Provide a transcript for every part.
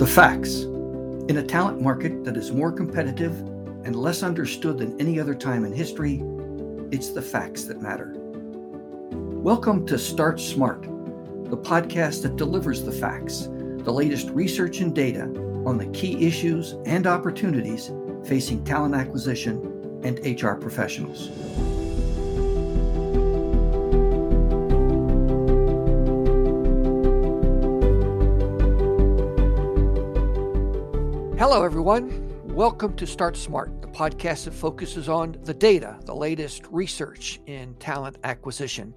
The facts. In a talent market that is more competitive and less understood than any other time in history, it's the facts that matter. Welcome to Start Smart, the podcast that delivers the facts, the latest research and data on the key issues and opportunities facing talent acquisition and HR professionals. Hello, everyone. Welcome to Start Smart, the podcast that focuses on the data, the latest research in talent acquisition.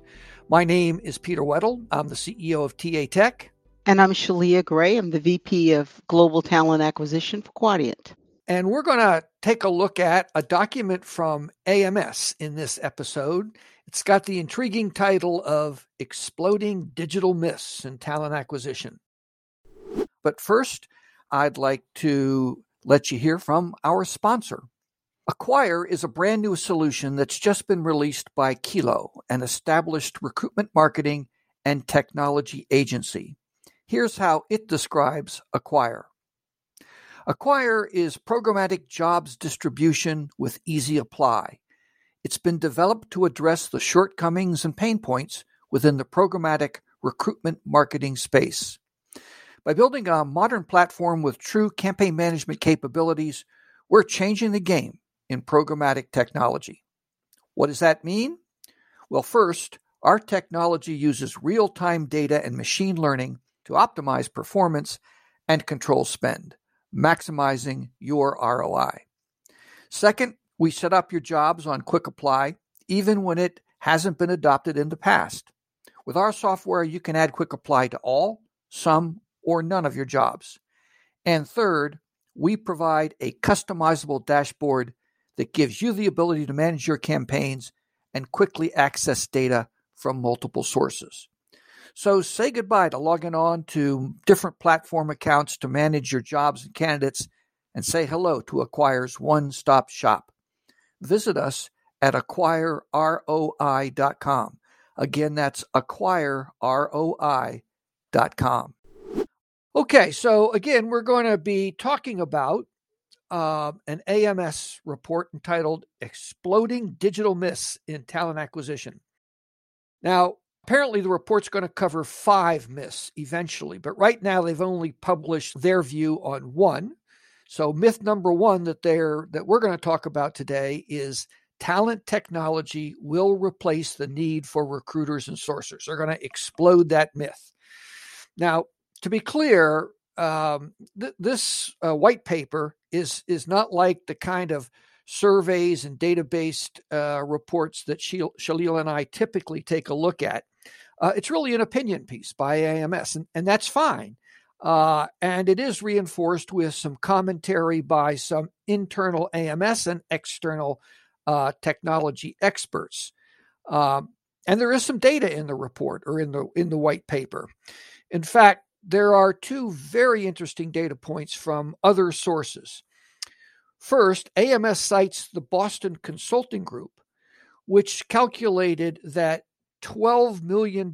My name is Peter Weddle. I'm the CEO of TA Tech. And I'm Shelia Gray. I'm the VP of Global Talent Acquisition for Quadient. And we're going to take a look at a document from AMS in this episode. It's got the intriguing title of Exploding Digital Myths in Talent Acquisition. But first, I'd like to let you hear from our sponsor. Acquire is a brand new solution that's just been released by Keloh, an established recruitment marketing and technology agency. Here's how it describes Acquire. Acquire is programmatic jobs distribution with easy apply. It's been developed to address the shortcomings and pain points within the programmatic recruitment marketing space. By building a modern platform with true campaign management capabilities, we're changing the game in programmatic technology. What does that mean? Well, first, our technology uses real time data and machine learning to optimize performance and control spend, maximizing your ROI. Second, we set up your jobs on Quick Apply, even when it hasn't been adopted in the past. With our software, you can add Quick Apply to all, some, or none of your jobs. And third, we provide a customizable dashboard that gives you the ability to manage your campaigns and quickly access data from multiple sources. So say goodbye to logging on to different platform accounts to manage your jobs and candidates and say hello to Acquire's one stop shop. Visit us at acquireroi.com. Again, that's acquireroi.com. Okay, so again, we're going to be talking about uh, an AMS report entitled Exploding Digital Myths in Talent Acquisition. Now, apparently, the report's going to cover five myths eventually, but right now they've only published their view on one. So, myth number one that they're that we're going to talk about today is talent technology will replace the need for recruiters and sourcers. They're going to explode that myth. Now, to be clear, um, th- this uh, white paper is is not like the kind of surveys and database uh, reports that Shalil and I typically take a look at. Uh, it's really an opinion piece by AMS, and, and that's fine. Uh, and it is reinforced with some commentary by some internal AMS and external uh, technology experts. Um, and there is some data in the report or in the in the white paper. In fact, there are two very interesting data points from other sources. First, AMS cites the Boston Consulting Group, which calculated that $12 million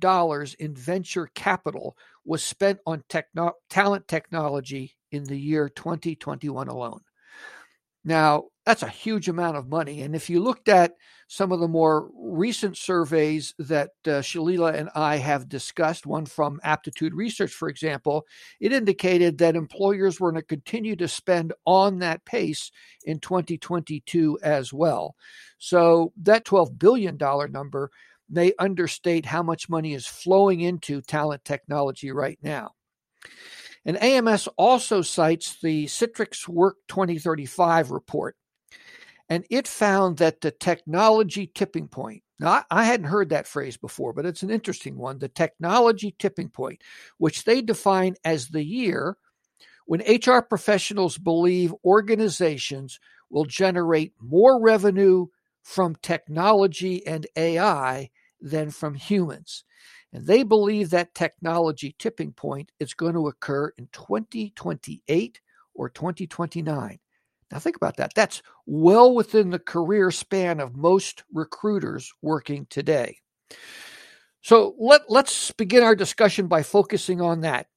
in venture capital was spent on techno- talent technology in the year 2021 alone. Now, that's a huge amount of money. And if you looked at some of the more recent surveys that uh, Shalila and I have discussed, one from Aptitude Research, for example, it indicated that employers were going to continue to spend on that pace in 2022 as well. So that $12 billion number may understate how much money is flowing into talent technology right now. And AMS also cites the Citrix Work 2035 report. And it found that the technology tipping point, now I hadn't heard that phrase before, but it's an interesting one the technology tipping point, which they define as the year when HR professionals believe organizations will generate more revenue from technology and AI than from humans. And they believe that technology tipping point is going to occur in 2028 or 2029. Now, think about that. That's well within the career span of most recruiters working today. So let, let's begin our discussion by focusing on that.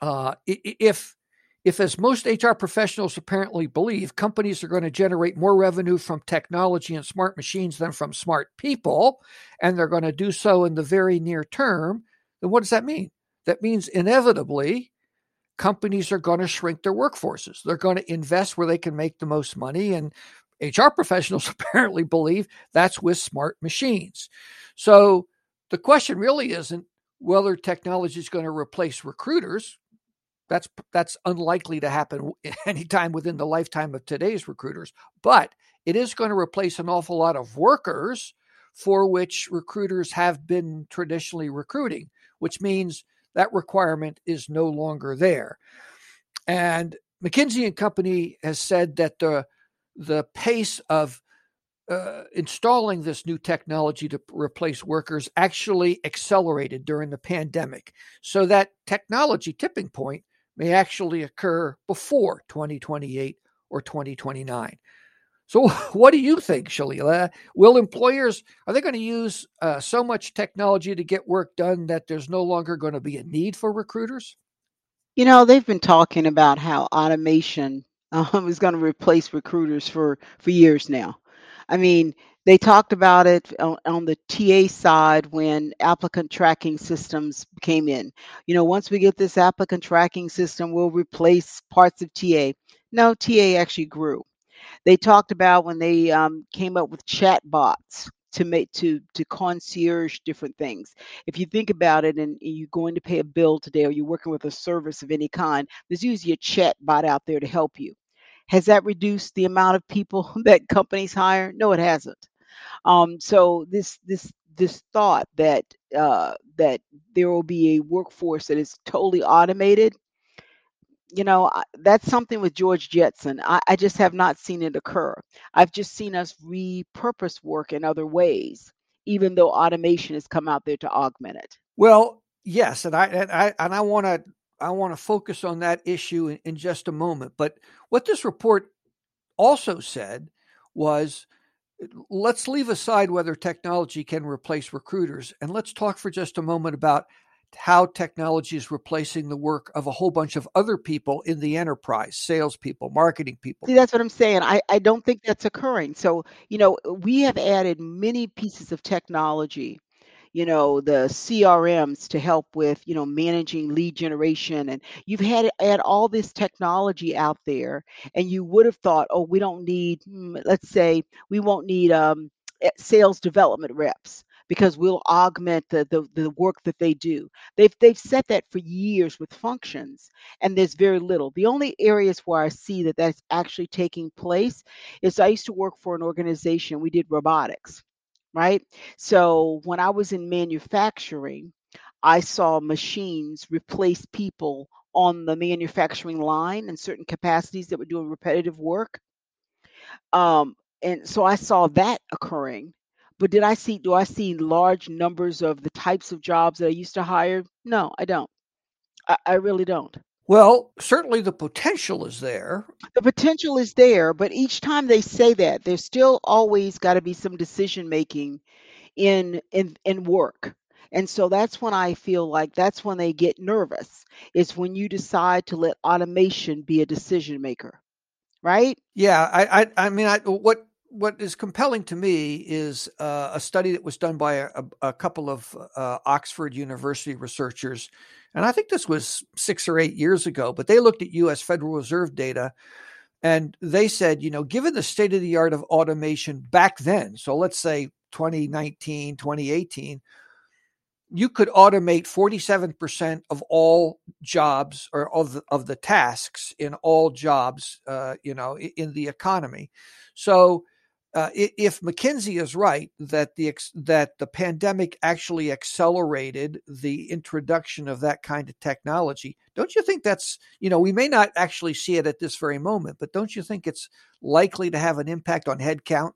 Uh, if if, as most HR professionals apparently believe, companies are going to generate more revenue from technology and smart machines than from smart people, and they're going to do so in the very near term, then what does that mean? That means inevitably companies are going to shrink their workforces. They're going to invest where they can make the most money. And HR professionals apparently believe that's with smart machines. So the question really isn't whether technology is going to replace recruiters that's that's unlikely to happen anytime within the lifetime of today's recruiters, but it is going to replace an awful lot of workers for which recruiters have been traditionally recruiting, which means that requirement is no longer there. And McKinsey and Company has said that the the pace of uh, installing this new technology to replace workers actually accelerated during the pandemic. So that technology tipping point may actually occur before 2028 or 2029. So, what do you think, Shalila? Will employers are they going to use uh, so much technology to get work done that there's no longer going to be a need for recruiters? You know, they've been talking about how automation um, is going to replace recruiters for for years now. I mean, they talked about it on, on, the TA side when applicant tracking systems came in. You know, once we get this applicant tracking system, we'll replace parts of TA. No, TA actually grew. They talked about when they um, came up with chat bots to make to to concierge different things. If you think about it, and you're going to pay a bill today, or you're working with a service of any kind, there's usually a chat bot out there to help you. Has that reduced the amount of people that companies hire? No, it hasn't. Um, so this this this thought that uh, that there will be a workforce that is totally automated, you know, that's something with George Jetson. I, I just have not seen it occur. I've just seen us repurpose work in other ways, even though automation has come out there to augment it. Well, yes, and I and I and I want to I want to focus on that issue in, in just a moment. But what this report also said was let's leave aside whether technology can replace recruiters and let's talk for just a moment about how technology is replacing the work of a whole bunch of other people in the enterprise salespeople marketing people. See that's what i'm saying. I, I don't think that's occurring. So you know we have added many pieces of technology you know the crms to help with you know managing lead generation. And you've had add all this technology out there and you would have thought oh we don't need hmm, let's say we won't need um, eh, sales development reps because we'll augment the, the, the work that they do. They've they've said that for years with functions, and there's very little. The only areas where I see that that's actually taking place is I used to work for an organization. We did robotics, right? So when I was in manufacturing, I saw machines replace people on the manufacturing line in certain capacities that were doing repetitive work. Um, and so I saw that occurring. But did I see, do I see large numbers of the types of jobs that I used to hire? No, I don't. I, I really don't. Well, certainly the potential is there. The potential is there, but each time they say that, there's still always got to be some decision making in in in work. And so that's when I feel like that's when they get nervous. Is when you decide to let automation be a decision maker. Right? Yeah, I I, I mean I what what is compelling to me is uh, a study that was done by a, a couple of uh, Oxford University researchers and I think this was six or eight years ago, but they looked at US Federal Reserve data and they said, you know, given the state of the art of automation back then, so let's say 2019, 2018, you could automate 47% of all jobs or of the, of the tasks in all jobs, uh, you know, in the economy. So uh, if McKinsey is right that the that the pandemic actually accelerated the introduction of that kind of technology, don't you think that's you know we may not actually see it at this very moment, but don't you think it's likely to have an impact on headcount?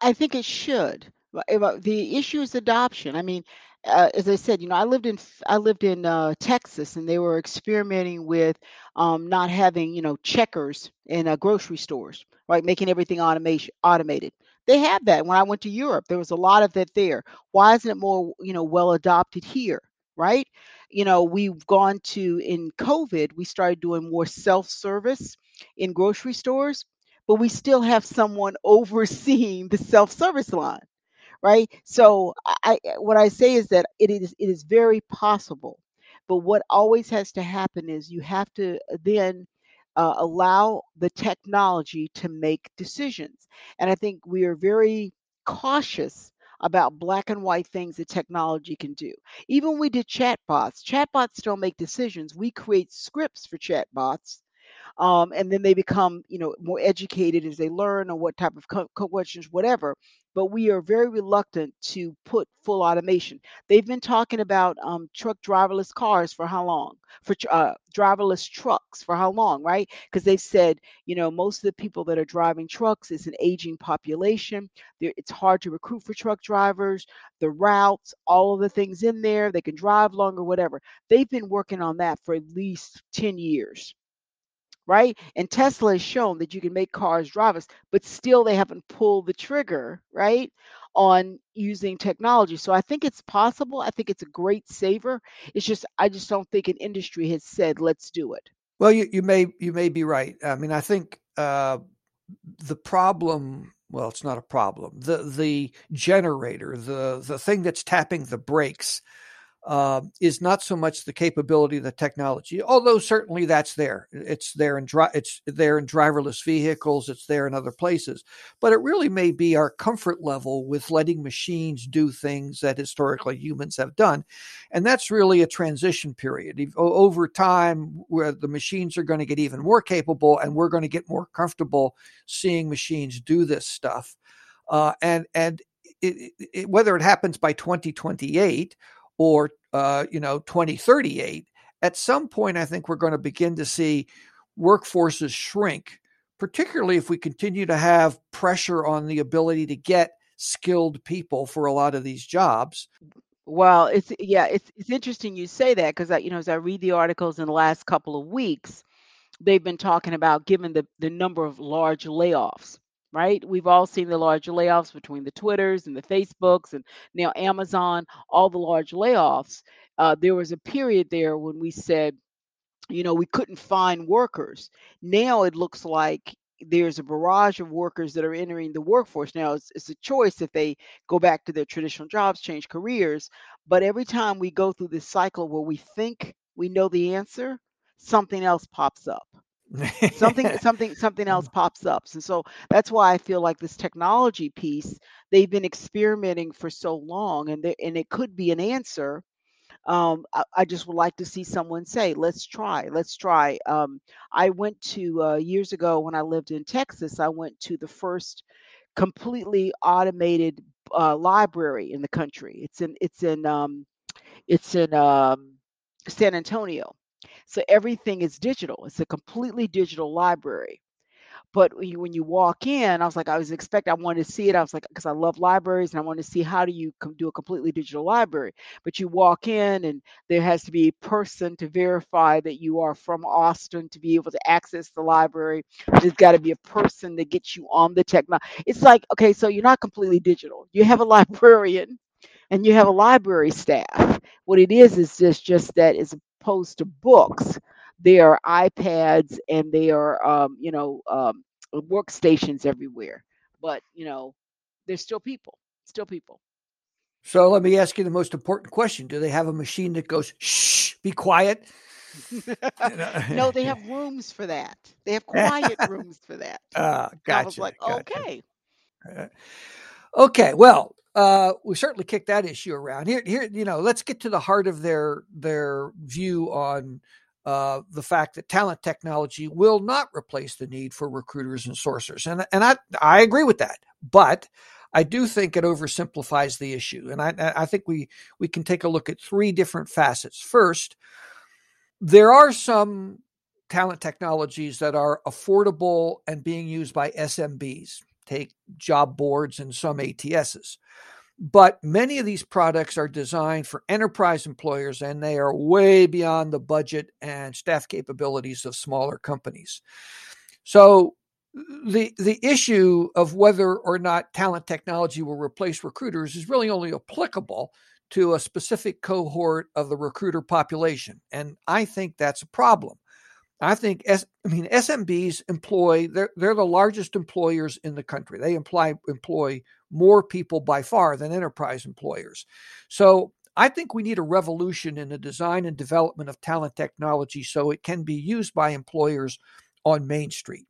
I think it should. The issue is adoption. I mean, uh, as I said, you know, I lived in I lived in uh, Texas, and they were experimenting with um, not having you know checkers in uh, grocery stores, right? Making everything automation automated. They had that. When I went to Europe, there was a lot of that there. Why isn't it more you know well adopted here? right? You know, we've gone to in COVID, we started doing more self service in grocery stores, but we still have someone overseeing the self service line, right? So, I, what I say is that it is it is very possible, but what always has to happen is you have to then uh, allow the technology to make decisions. And I think we are very cautious about black and white things that technology can do. Even we did chatbots, chatbots don't make decisions. We create scripts for chatbots um, and then they become you know more educated as they learn or what type of co- questions whatever but we are very reluctant to put full automation. They've been talking about um, truck driverless cars for how long? For uh, driverless trucks for how long right? Because they've said you know most of the people that are driving trucks is an aging population. They're, it's hard to recruit for truck drivers. The routes all of the things in there they can drive longer whatever. They've been working on that for at least 10 years right? And Tesla has shown that you can make cars driverless, but still they haven't pulled the trigger, right, on using technology. So I think it's possible. I think it's a great saver. It's just I just don't think an industry has said let's do it. Well, you, you may you may be right. I mean, I think uh, the problem. Well, it's not a problem. The the generator, the the thing that's tapping the brakes uh, is not so much the capability of the technology, although certainly that's there. It's there in dri- it's there in driverless vehicles. It's there in other places, but it really may be our comfort level with letting machines do things that historically humans have done, and that's really a transition period. Over time, where the machines are going to get even more capable, and we're going to get more comfortable seeing machines do this stuff, uh, and and it, it, whether it happens by 2028 or uh, you know 2038 at some point i think we're going to begin to see workforces shrink particularly if we continue to have pressure on the ability to get skilled people for a lot of these jobs. Well it's yeah it's, it's interesting you say that because you know as i read the articles in the last couple of weeks they've been talking about given the, the number of large layoffs right? We've all seen the large layoffs between the Twitters and the Facebooks and now Amazon, all the large layoffs. Uh, there was a period there when we said, you know, we couldn't find workers. Now it looks like there's a barrage of workers that are entering the workforce. Now it's, it's a choice if they go back to their traditional jobs, change careers. But every time we go through this cycle where we think we know the answer, something else pops up something something something else pops up. And so that's why i feel like this technology piece they've been experimenting for so long and they, and it could be an answer. Um, I, I, just would like to see someone say let's try let's try. Um, i went to uh, years ago when i lived in texas i went to the first completely automated uh, library in the country. It's in it's in um, it's in um, san antonio so everything is digital. It's a completely digital library. But when you, when you walk in, I was like, I was expecting, I wanted to see it. I was like, because I love libraries and I want to see how do you do a completely digital library. But you walk in and there has to be a person to verify that you are from Austin to be able to access the library. There's got to be a person that gets you on the technology. It's like, okay, so you're not completely digital. You have a librarian and you have a library staff. What it is is just just that as opposed to books, they are iPads and they are um, you know um, workstations everywhere. But you know, there's still people, still people. So let me ask you the most important question: Do they have a machine that goes shh, be quiet? no, they have rooms for that. They have quiet rooms for that. Uh, gotcha. I was like, gotcha. okay. Uh, okay, well, uh, we certainly kicked that issue around. Here, here, you know, let's get to the heart of their their view on uh, the fact that talent technology will not replace the need for recruiters and sourcers, and and I I agree with that, but I do think it oversimplifies the issue, and I I think we we can take a look at three different facets. First, there are some talent technologies that are affordable and being used by SMBs take job boards and some ATSs. But many of these products are designed for enterprise employers and they are way beyond the budget and staff capabilities of smaller companies. So the the issue of whether or not talent technology will replace recruiters is really only applicable to a specific cohort of the recruiter population. And I think that's a problem. I think S, I mean SMBs employ they're they're the largest employers in the country. They employ employ more people by far than enterprise employers. So I think we need a revolution in the design and development of talent technology so it can be used by employers on Main Street.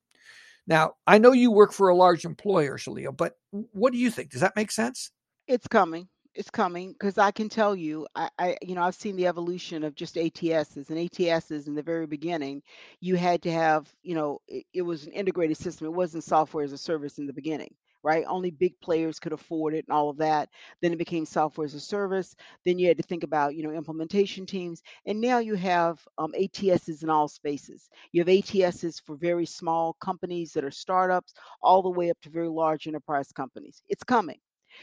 Now, I know you work for a large employer, Shalil, but what do you think? Does that make sense? It's coming it's coming because I can tell you, I, I, you know, I've seen the evolution of just ATSs and ATSs in the very beginning. You had to have, you know, it, it was an integrated system. It wasn't software as a service in the beginning, right? Only big players could afford it and all of that. Then it became software as a service. Then you had to think about, you know, implementation teams. And now you have um, ATSs in all spaces. You have ATSs for very small companies that are startups, all the way up to very large enterprise companies. It's coming.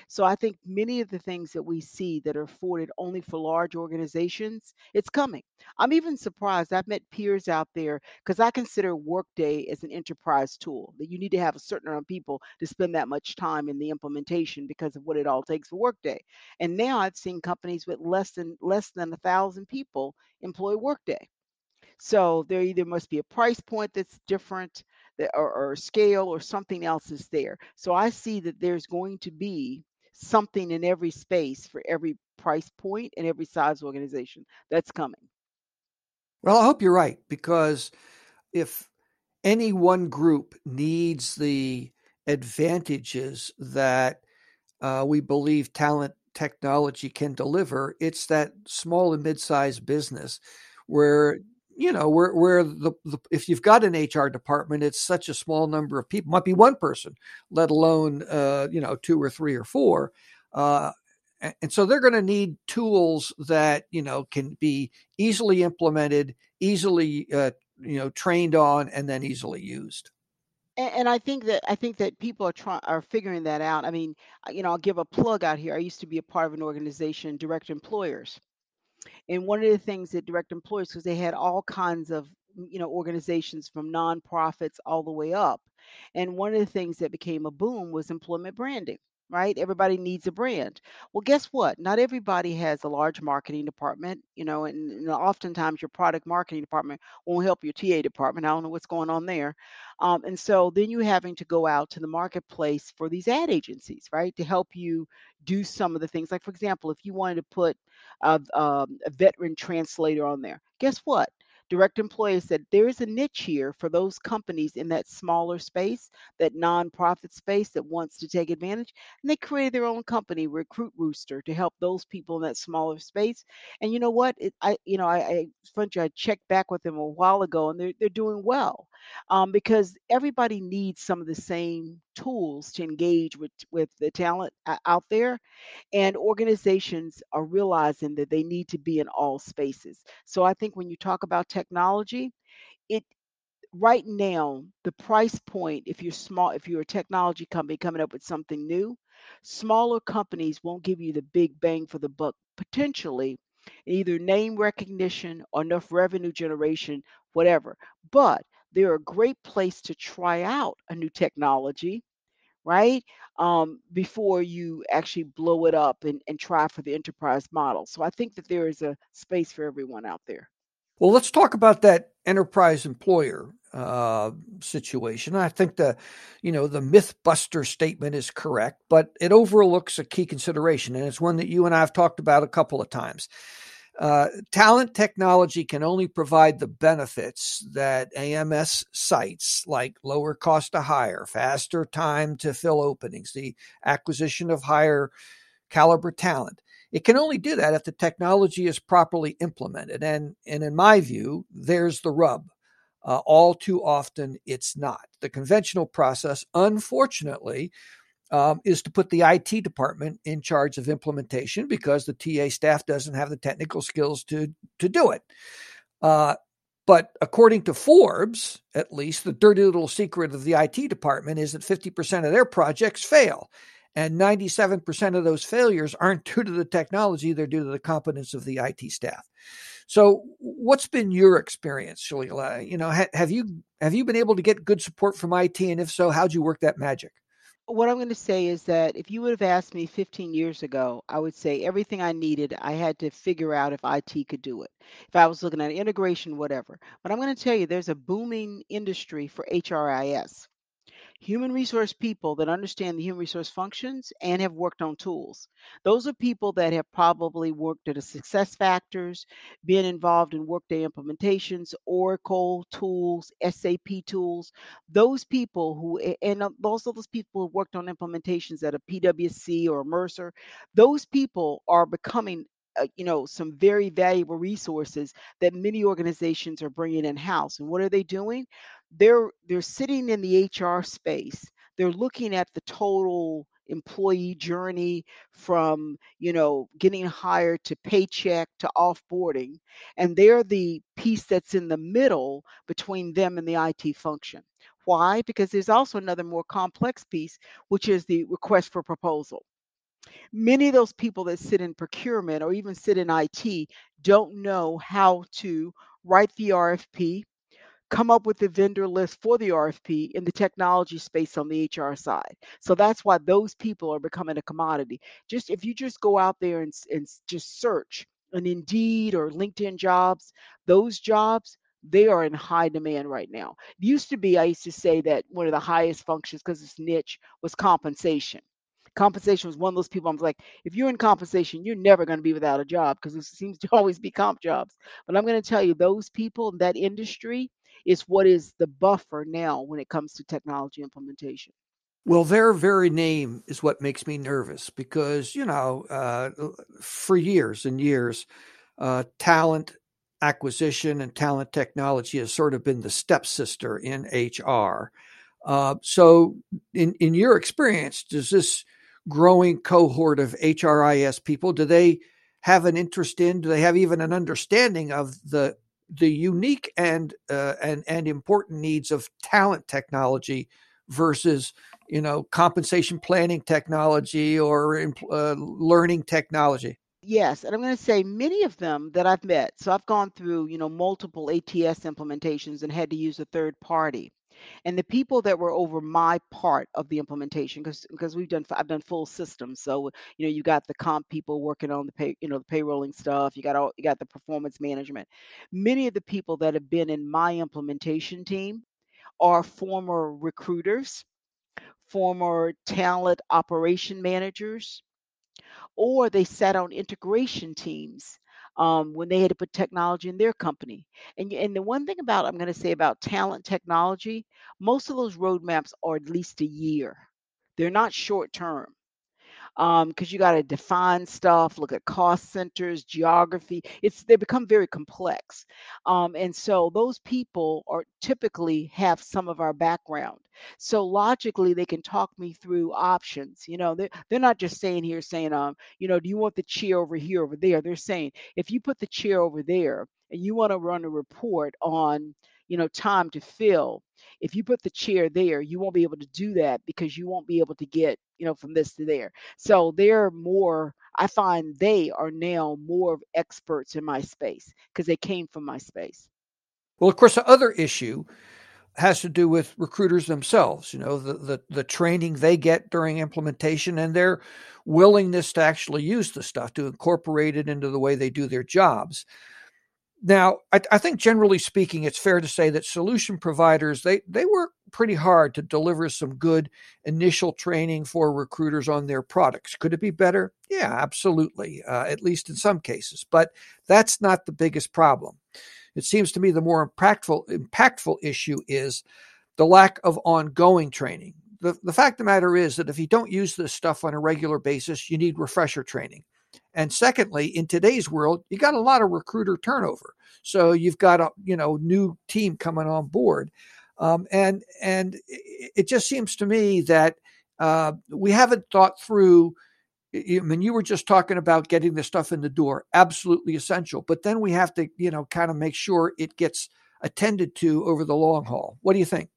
So I think many of the things that we see that are afforded only for large organizations, it's coming. I'm even surprised. I've met peers out there because I consider Workday as an enterprise tool that you need to have a certain amount of people to spend that much time in the implementation because of what it all takes for Workday. And now I've seen companies with less than less than a thousand people employ Workday. So there either must be a price point that's different or, or scale or something else is there. So I see that there's going to be something in every space for every price point and every size organization that's coming. Well, I hope you're right because if any one group needs the advantages that uh, we believe talent technology can deliver, it's that small and mid-sized business where you know where where the, the, if you've got an HR department, it's such a small number of people, might be one person, let alone uh, you know two or three or four, uh, and so they're going to need tools that you know can be easily implemented, easily uh, you know trained on, and then easily used. And, and I think that I think that people are trying are figuring that out. I mean, you know, I'll give a plug out here. I used to be a part of an organization, Direct Employers and one of the things that direct employers, because they had all kinds of you know organizations from nonprofits all the way up, and one of the things that became a boom was employment branding right? Everybody needs a brand. Well, guess what? Not everybody has a large marketing department, you know, and, and oftentimes your product marketing department won't help your TA department. I don't know what's going on there. Um, and so then you're having to go out to the marketplace for these ad agencies, right, to help you do some of the things. Like, for example, if you wanted to put a, um, a veteran translator on there, guess what? Direct Employers said there is a niche here for those companies in that smaller space, that nonprofit space that wants to take advantage. And they created their own company, Recruit Rooster, to help those people in that smaller space. And you know what? It, I, you know, I, I, I checked back with them a while ago, and they're they're doing well um, because everybody needs some of the same tools to engage with with the talent out there and organizations are realizing that they need to be in all spaces. So i think when you talk about technology it right now the price point if you're small if you're a technology company coming up with something new smaller companies won't give you the big bang for the buck potentially either name recognition or enough revenue generation whatever. But they're a great place to try out a new technology, right? Um, before you actually blow it up and, and try for the enterprise model. So I think that there is a space for everyone out there. Well, let's talk about that enterprise employer uh, situation. I think the, you know, the MythBuster statement is correct, but it overlooks a key consideration, and it's one that you and I have talked about a couple of times. Uh, talent technology can only provide the benefits that AMS cites, like lower cost to hire, faster time to fill openings, the acquisition of higher caliber talent. It can only do that if the technology is properly implemented. And, and in my view, there's the rub. Uh, all too often, it's not. The conventional process, unfortunately, um, is to put the IT department in charge of implementation because the TA staff doesn't have the technical skills to to do it. Uh, but according to Forbes, at least, the dirty little secret of the IT department is that 50% of their projects fail. And 97% of those failures aren't due to the technology, they're due to the competence of the IT staff. So, what's been your experience, Shalila? You know, ha- have you have you been able to get good support from IT, and if so, how'd you work that magic? What I'm going to say is that if you would have asked me 15 years ago, I would say everything I needed, I had to figure out if IT could do it. If I was looking at integration, whatever. But I'm going to tell you, there's a booming industry for HRIS human resource people that understand the human resource functions and have worked on tools. Those are people that have probably worked at a SuccessFactors, been involved in workday implementations, Oracle tools, SAP tools. Those people who and also those people who worked on implementations at a PwC or a Mercer, those people are becoming uh, you know some very valuable resources that many organizations are bringing in house and what are they doing? They're they're sitting in the hr space. They're looking at the total employee journey from you know getting hired to paycheck to offboarding and they're the piece that's in the middle between them and the IT function. Why? Because there's also another more complex piece which is the request for proposal many of those people that sit in procurement or even sit in IT don't know how to write the RFP, come up with the vendor list for the RFP in the technology space on the HR side. So that's why those people are becoming a commodity. Just if you just go out there and, and just search an Indeed or LinkedIn jobs, those jobs, they are in high demand right now. It used to be, I used to say that one of the highest functions because it's niche was compensation compensation was one of those people. I'm like, if you're in compensation, you're never going to be without a job because it seems to always be comp jobs. But I'm going to tell you, those people in that industry is what is the buffer now when it comes to technology implementation. Well, their very name is what makes me nervous because, you know, uh, for years and years, uh, talent acquisition and talent technology has sort of been the stepsister in HR. Uh, so, in, in your experience, does this growing cohort of HRIS people? Do they have an interest in? Do they have even an understanding of the the unique and uh, and and important needs of talent technology versus you know compensation planning technology or uh, learning technology? Yes, and I'm going to say many of them that I've met. So I've gone through, you know, multiple ATS implementations and had to use a third party and the people that were over my part of the implementation because because we've done I've done full systems. So you know you got the comp people working on the pay you know the payrolling stuff you got all you got the performance management. Many of the people that have been in my implementation team are former recruiters former talent operation managers or they sat on integration teams um, when they had to put technology in their company. And and the one thing about I'm going to say about talent technology, most of those roadmaps are at least a year. They're not short term um because you got to define stuff look at cost centers geography it's they become very complex. Um and so those people are typically have some of our background. So logically they can talk me through options you know they're, they're not just saying here saying um you know do you want the chair over here over there? They're saying if you put the chair over there and you want to run a report on you know time to fill. If you put the chair there you won't be able to do that because you won't be able to get you know from this to there. So they're more i find they are now more experts in my space because they came from my space. Well of course the other issue has to do with recruiters themselves you know the, the the training they get during implementation and their willingness to actually use the stuff to incorporate it into the way they do their jobs now, I, I, think generally speaking, it's fair to say that solution providers they they work pretty hard to deliver some good initial training for recruiters on their products. Could it be better? Yeah, absolutely, uh, at least in some cases. But that's not the biggest problem. It seems to me the more impactful impactful issue is the lack of ongoing training. The, the fact of the matter is that if you don't use this stuff on a regular basis, you need refresher training. And secondly, in today's world, you got a lot of recruiter turnover. So you've got a you know new team coming on board, um, and and it just seems to me that uh, we haven't thought through. I mean, you were just talking about getting the stuff in the door, absolutely essential. But then we have to, you know, kind of make sure it gets attended to over the long haul. What do you think?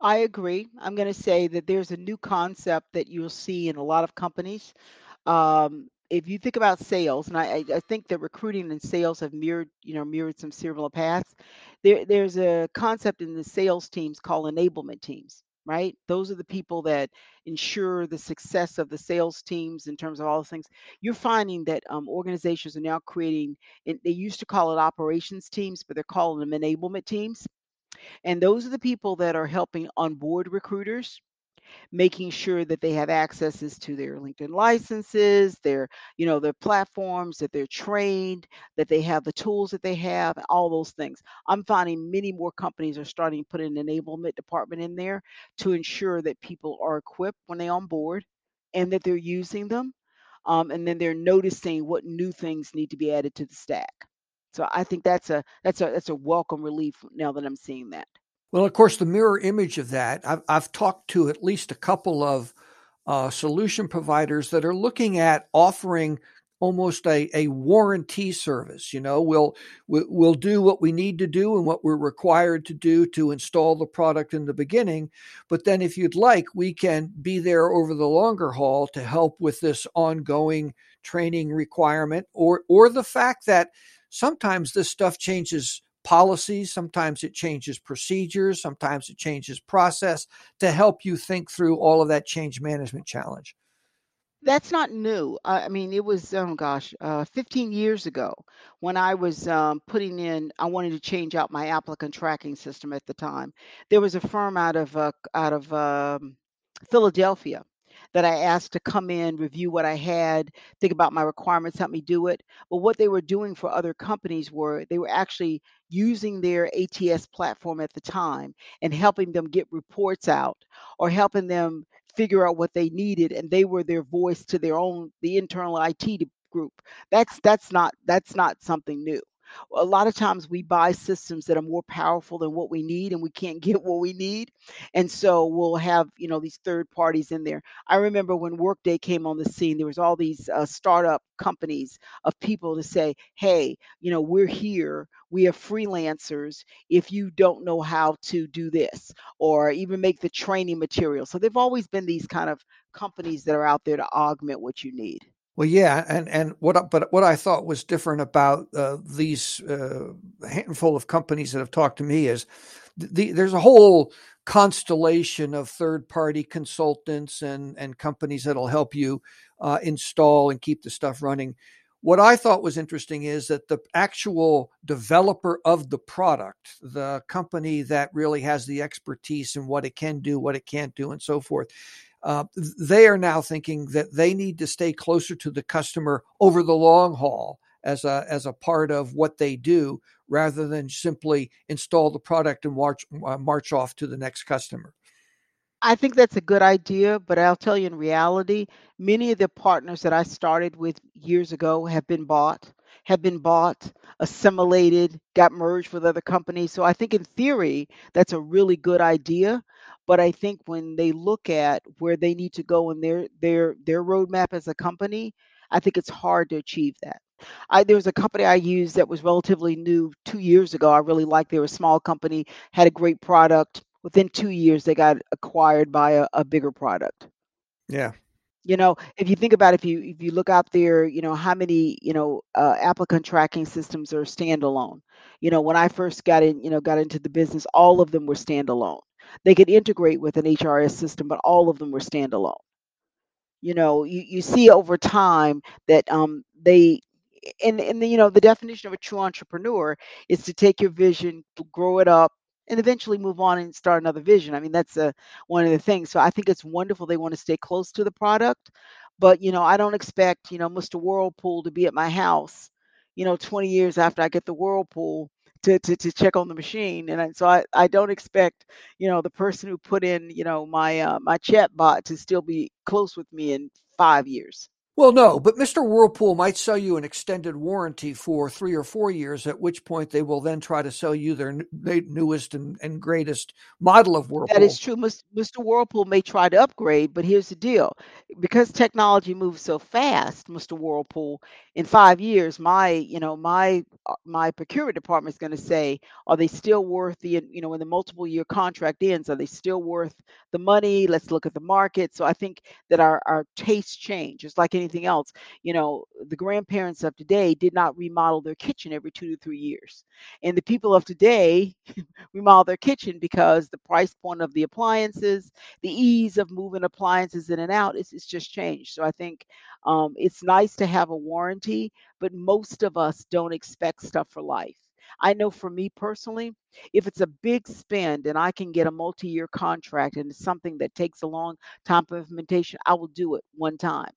I agree. I'm going to say that there's a new concept that you'll see in a lot of companies. Um, if you think about sales, and I, I think that recruiting and sales have mirrored, you know, mirrored some similar paths. There, there's a concept in the sales teams called enablement teams. right? Those are the people that ensure the success of the sales teams in terms of all the things. You're finding that um, organizations are now creating, and they used to call it operations teams, but they're calling them enablement teams. And those are the people that are helping onboard recruiters making sure that they have accesses to their LinkedIn licenses, their, you know, their platforms, that they're trained, that they have the tools that they have, all those things. I'm finding many more companies are starting to put an enablement department in there to ensure that people are equipped when they on board and that they're using them. Um, and then they're noticing what new things need to be added to the stack. So I think that's a that's a that's a welcome relief now that I'm seeing that. Well, of course, the mirror image of that, I've, I've talked to at least a couple of uh, solution providers that are looking at offering almost a, a warranty service. You know, we'll we'll do what we need to do and what we're required to do to install the product in the beginning. But then, if you'd like, we can be there over the longer haul to help with this ongoing training requirement, or or the fact that sometimes this stuff changes policies, sometimes it changes procedures, sometimes it changes process to help you think through all of that change management challenge. That's not new. I mean, it was, oh gosh, uh, 15 years ago when I was um, putting in, I wanted to change out my applicant tracking system at the time. There was a firm out of uh, out of um, Philadelphia that I asked to come in, review what I had, think about my requirements, help me do it. But what they were doing for other companies were they were actually using their ATS platform at the time and helping them get reports out or helping them figure out what they needed and they were their voice to their own the internal IT group. That's that's not that's not something new a lot of times we buy systems that are more powerful than what we need and we can't get what we need and so we'll have you know these third parties in there. I remember when workday came on the scene there was all these uh, startup companies of people to say hey you know we're here we are freelancers if you don't know how to do this or even make the training material. So they've always been these kind of companies that are out there to augment what you need well, yeah, and and what but what I thought was different about uh, these uh, handful of companies that have talked to me is the, there's a whole constellation of third party consultants and and companies that'll help you uh, install and keep the stuff running. What I thought was interesting is that the actual developer of the product, the company that really has the expertise in what it can do, what it can't do, and so forth, uh, they are now thinking that they need to stay closer to the customer over the long haul as a as a part of what they do rather than simply install the product and march uh, march off to the next customer. I think that's a good idea, but I'll tell you in reality, many of the partners that I started with years ago have been bought, have been bought, assimilated, got merged with other companies. So I think in theory, that's a really good idea. But I think when they look at where they need to go in their their their roadmap as a company, I think it's hard to achieve that. I, there was a company I used that was relatively new two years ago. I really liked. They were a small company, had a great product. Within two years, they got acquired by a, a bigger product. Yeah. You know, if you think about if you if you look out there, you know how many you know uh, applicant tracking systems are standalone. You know, when I first got in, you know, got into the business, all of them were standalone. They could integrate with an HRS system, but all of them were standalone. You know, you, you see over time that um, they and and the, you know the definition of a true entrepreneur is to take your vision, grow it up, and eventually move on and start another vision. I mean, that's a, one of the things. So I think it's wonderful they want to stay close to the product, but you know, I don't expect you know Mr. Whirlpool to be at my house, you know, 20 years after I get the Whirlpool to, to, to check on the machine. And so I, I don't expect, you know, the person who put in, you know, my uh, my chat bot to still be close with me in five years. Well, no, but Mr. Whirlpool might sell you an extended warranty for three or four years, at which point they will then try to sell you their newest and, and greatest model of Whirlpool. That is true. Mr. Whirlpool may try to upgrade, but here's the deal. Because technology moves so fast, Mr. Whirlpool, in five years, my, you know, my uh, my procurement department is going to say, are they still worth the, you know, when the multiple year contract ends, are they still worth the money? Let's look at the market. So I think that our, our tastes change. It's like anything else. You know, the grandparents of today did not remodel their kitchen every two to three years. And the people of today remodel their kitchen because the price point of the appliances, the ease of moving appliances in and out, it's, it's just changed. So I think um, it's nice to have a warranty, but most of us don't expect stuff for life. I know for me personally, if it's a big spend and I can get a multi year contract and it's something that takes a long time for implementation, I will do it one time.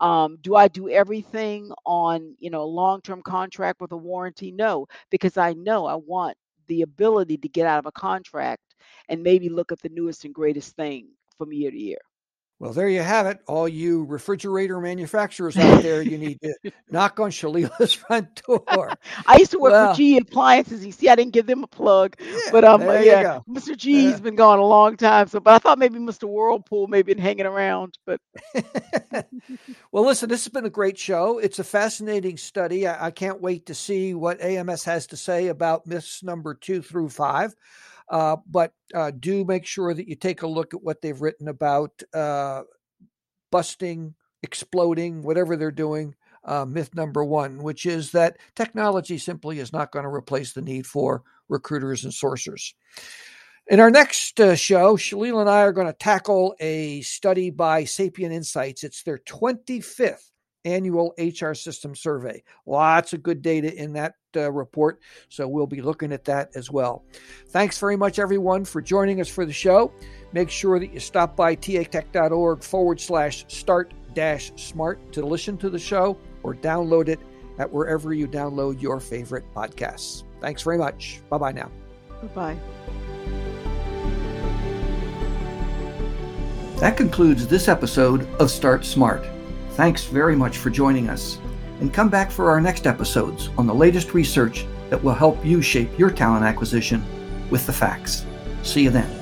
Um, do I do everything on you know a long term contract with a warranty? No, because I know I want the ability to get out of a contract and maybe look at the newest and greatest thing from year to year. Well, there you have it. All you refrigerator manufacturers out there, you need to knock on Shelia's front door. I used to work well, for GE Appliances. You see, I didn't give them a plug, yeah, but um, yeah, Mr. G's has been gone a long time. So, but I thought maybe Mr. Whirlpool maybe been hanging around. But well, listen, this has been a great show. It's a fascinating study. I, I can't wait to see what AMS has to say about myths number two through five. Uh, but uh, do make sure that you take a look at what they've written about uh, busting, exploding, whatever they're doing. Uh, myth number one, which is that technology simply is not going to replace the need for recruiters and sourcers. In our next uh, show, Shelia and I are going to tackle a study by Sapient Insights. It's their 25th annual HR system survey. Lots of good data in that uh, report, so we'll be looking at that as well. Thanks very much, everyone, for joining us for the show. Make sure that you stop by tatech.org forward slash start dash smart to listen to the show or download it at wherever you download your favorite podcasts. Thanks very much. Bye bye now. Bye. Bye. That concludes this episode of Start Smart. Thanks very much for joining us. And come back for our next episodes on the latest research that will help you shape your talent acquisition with the facts. See you then.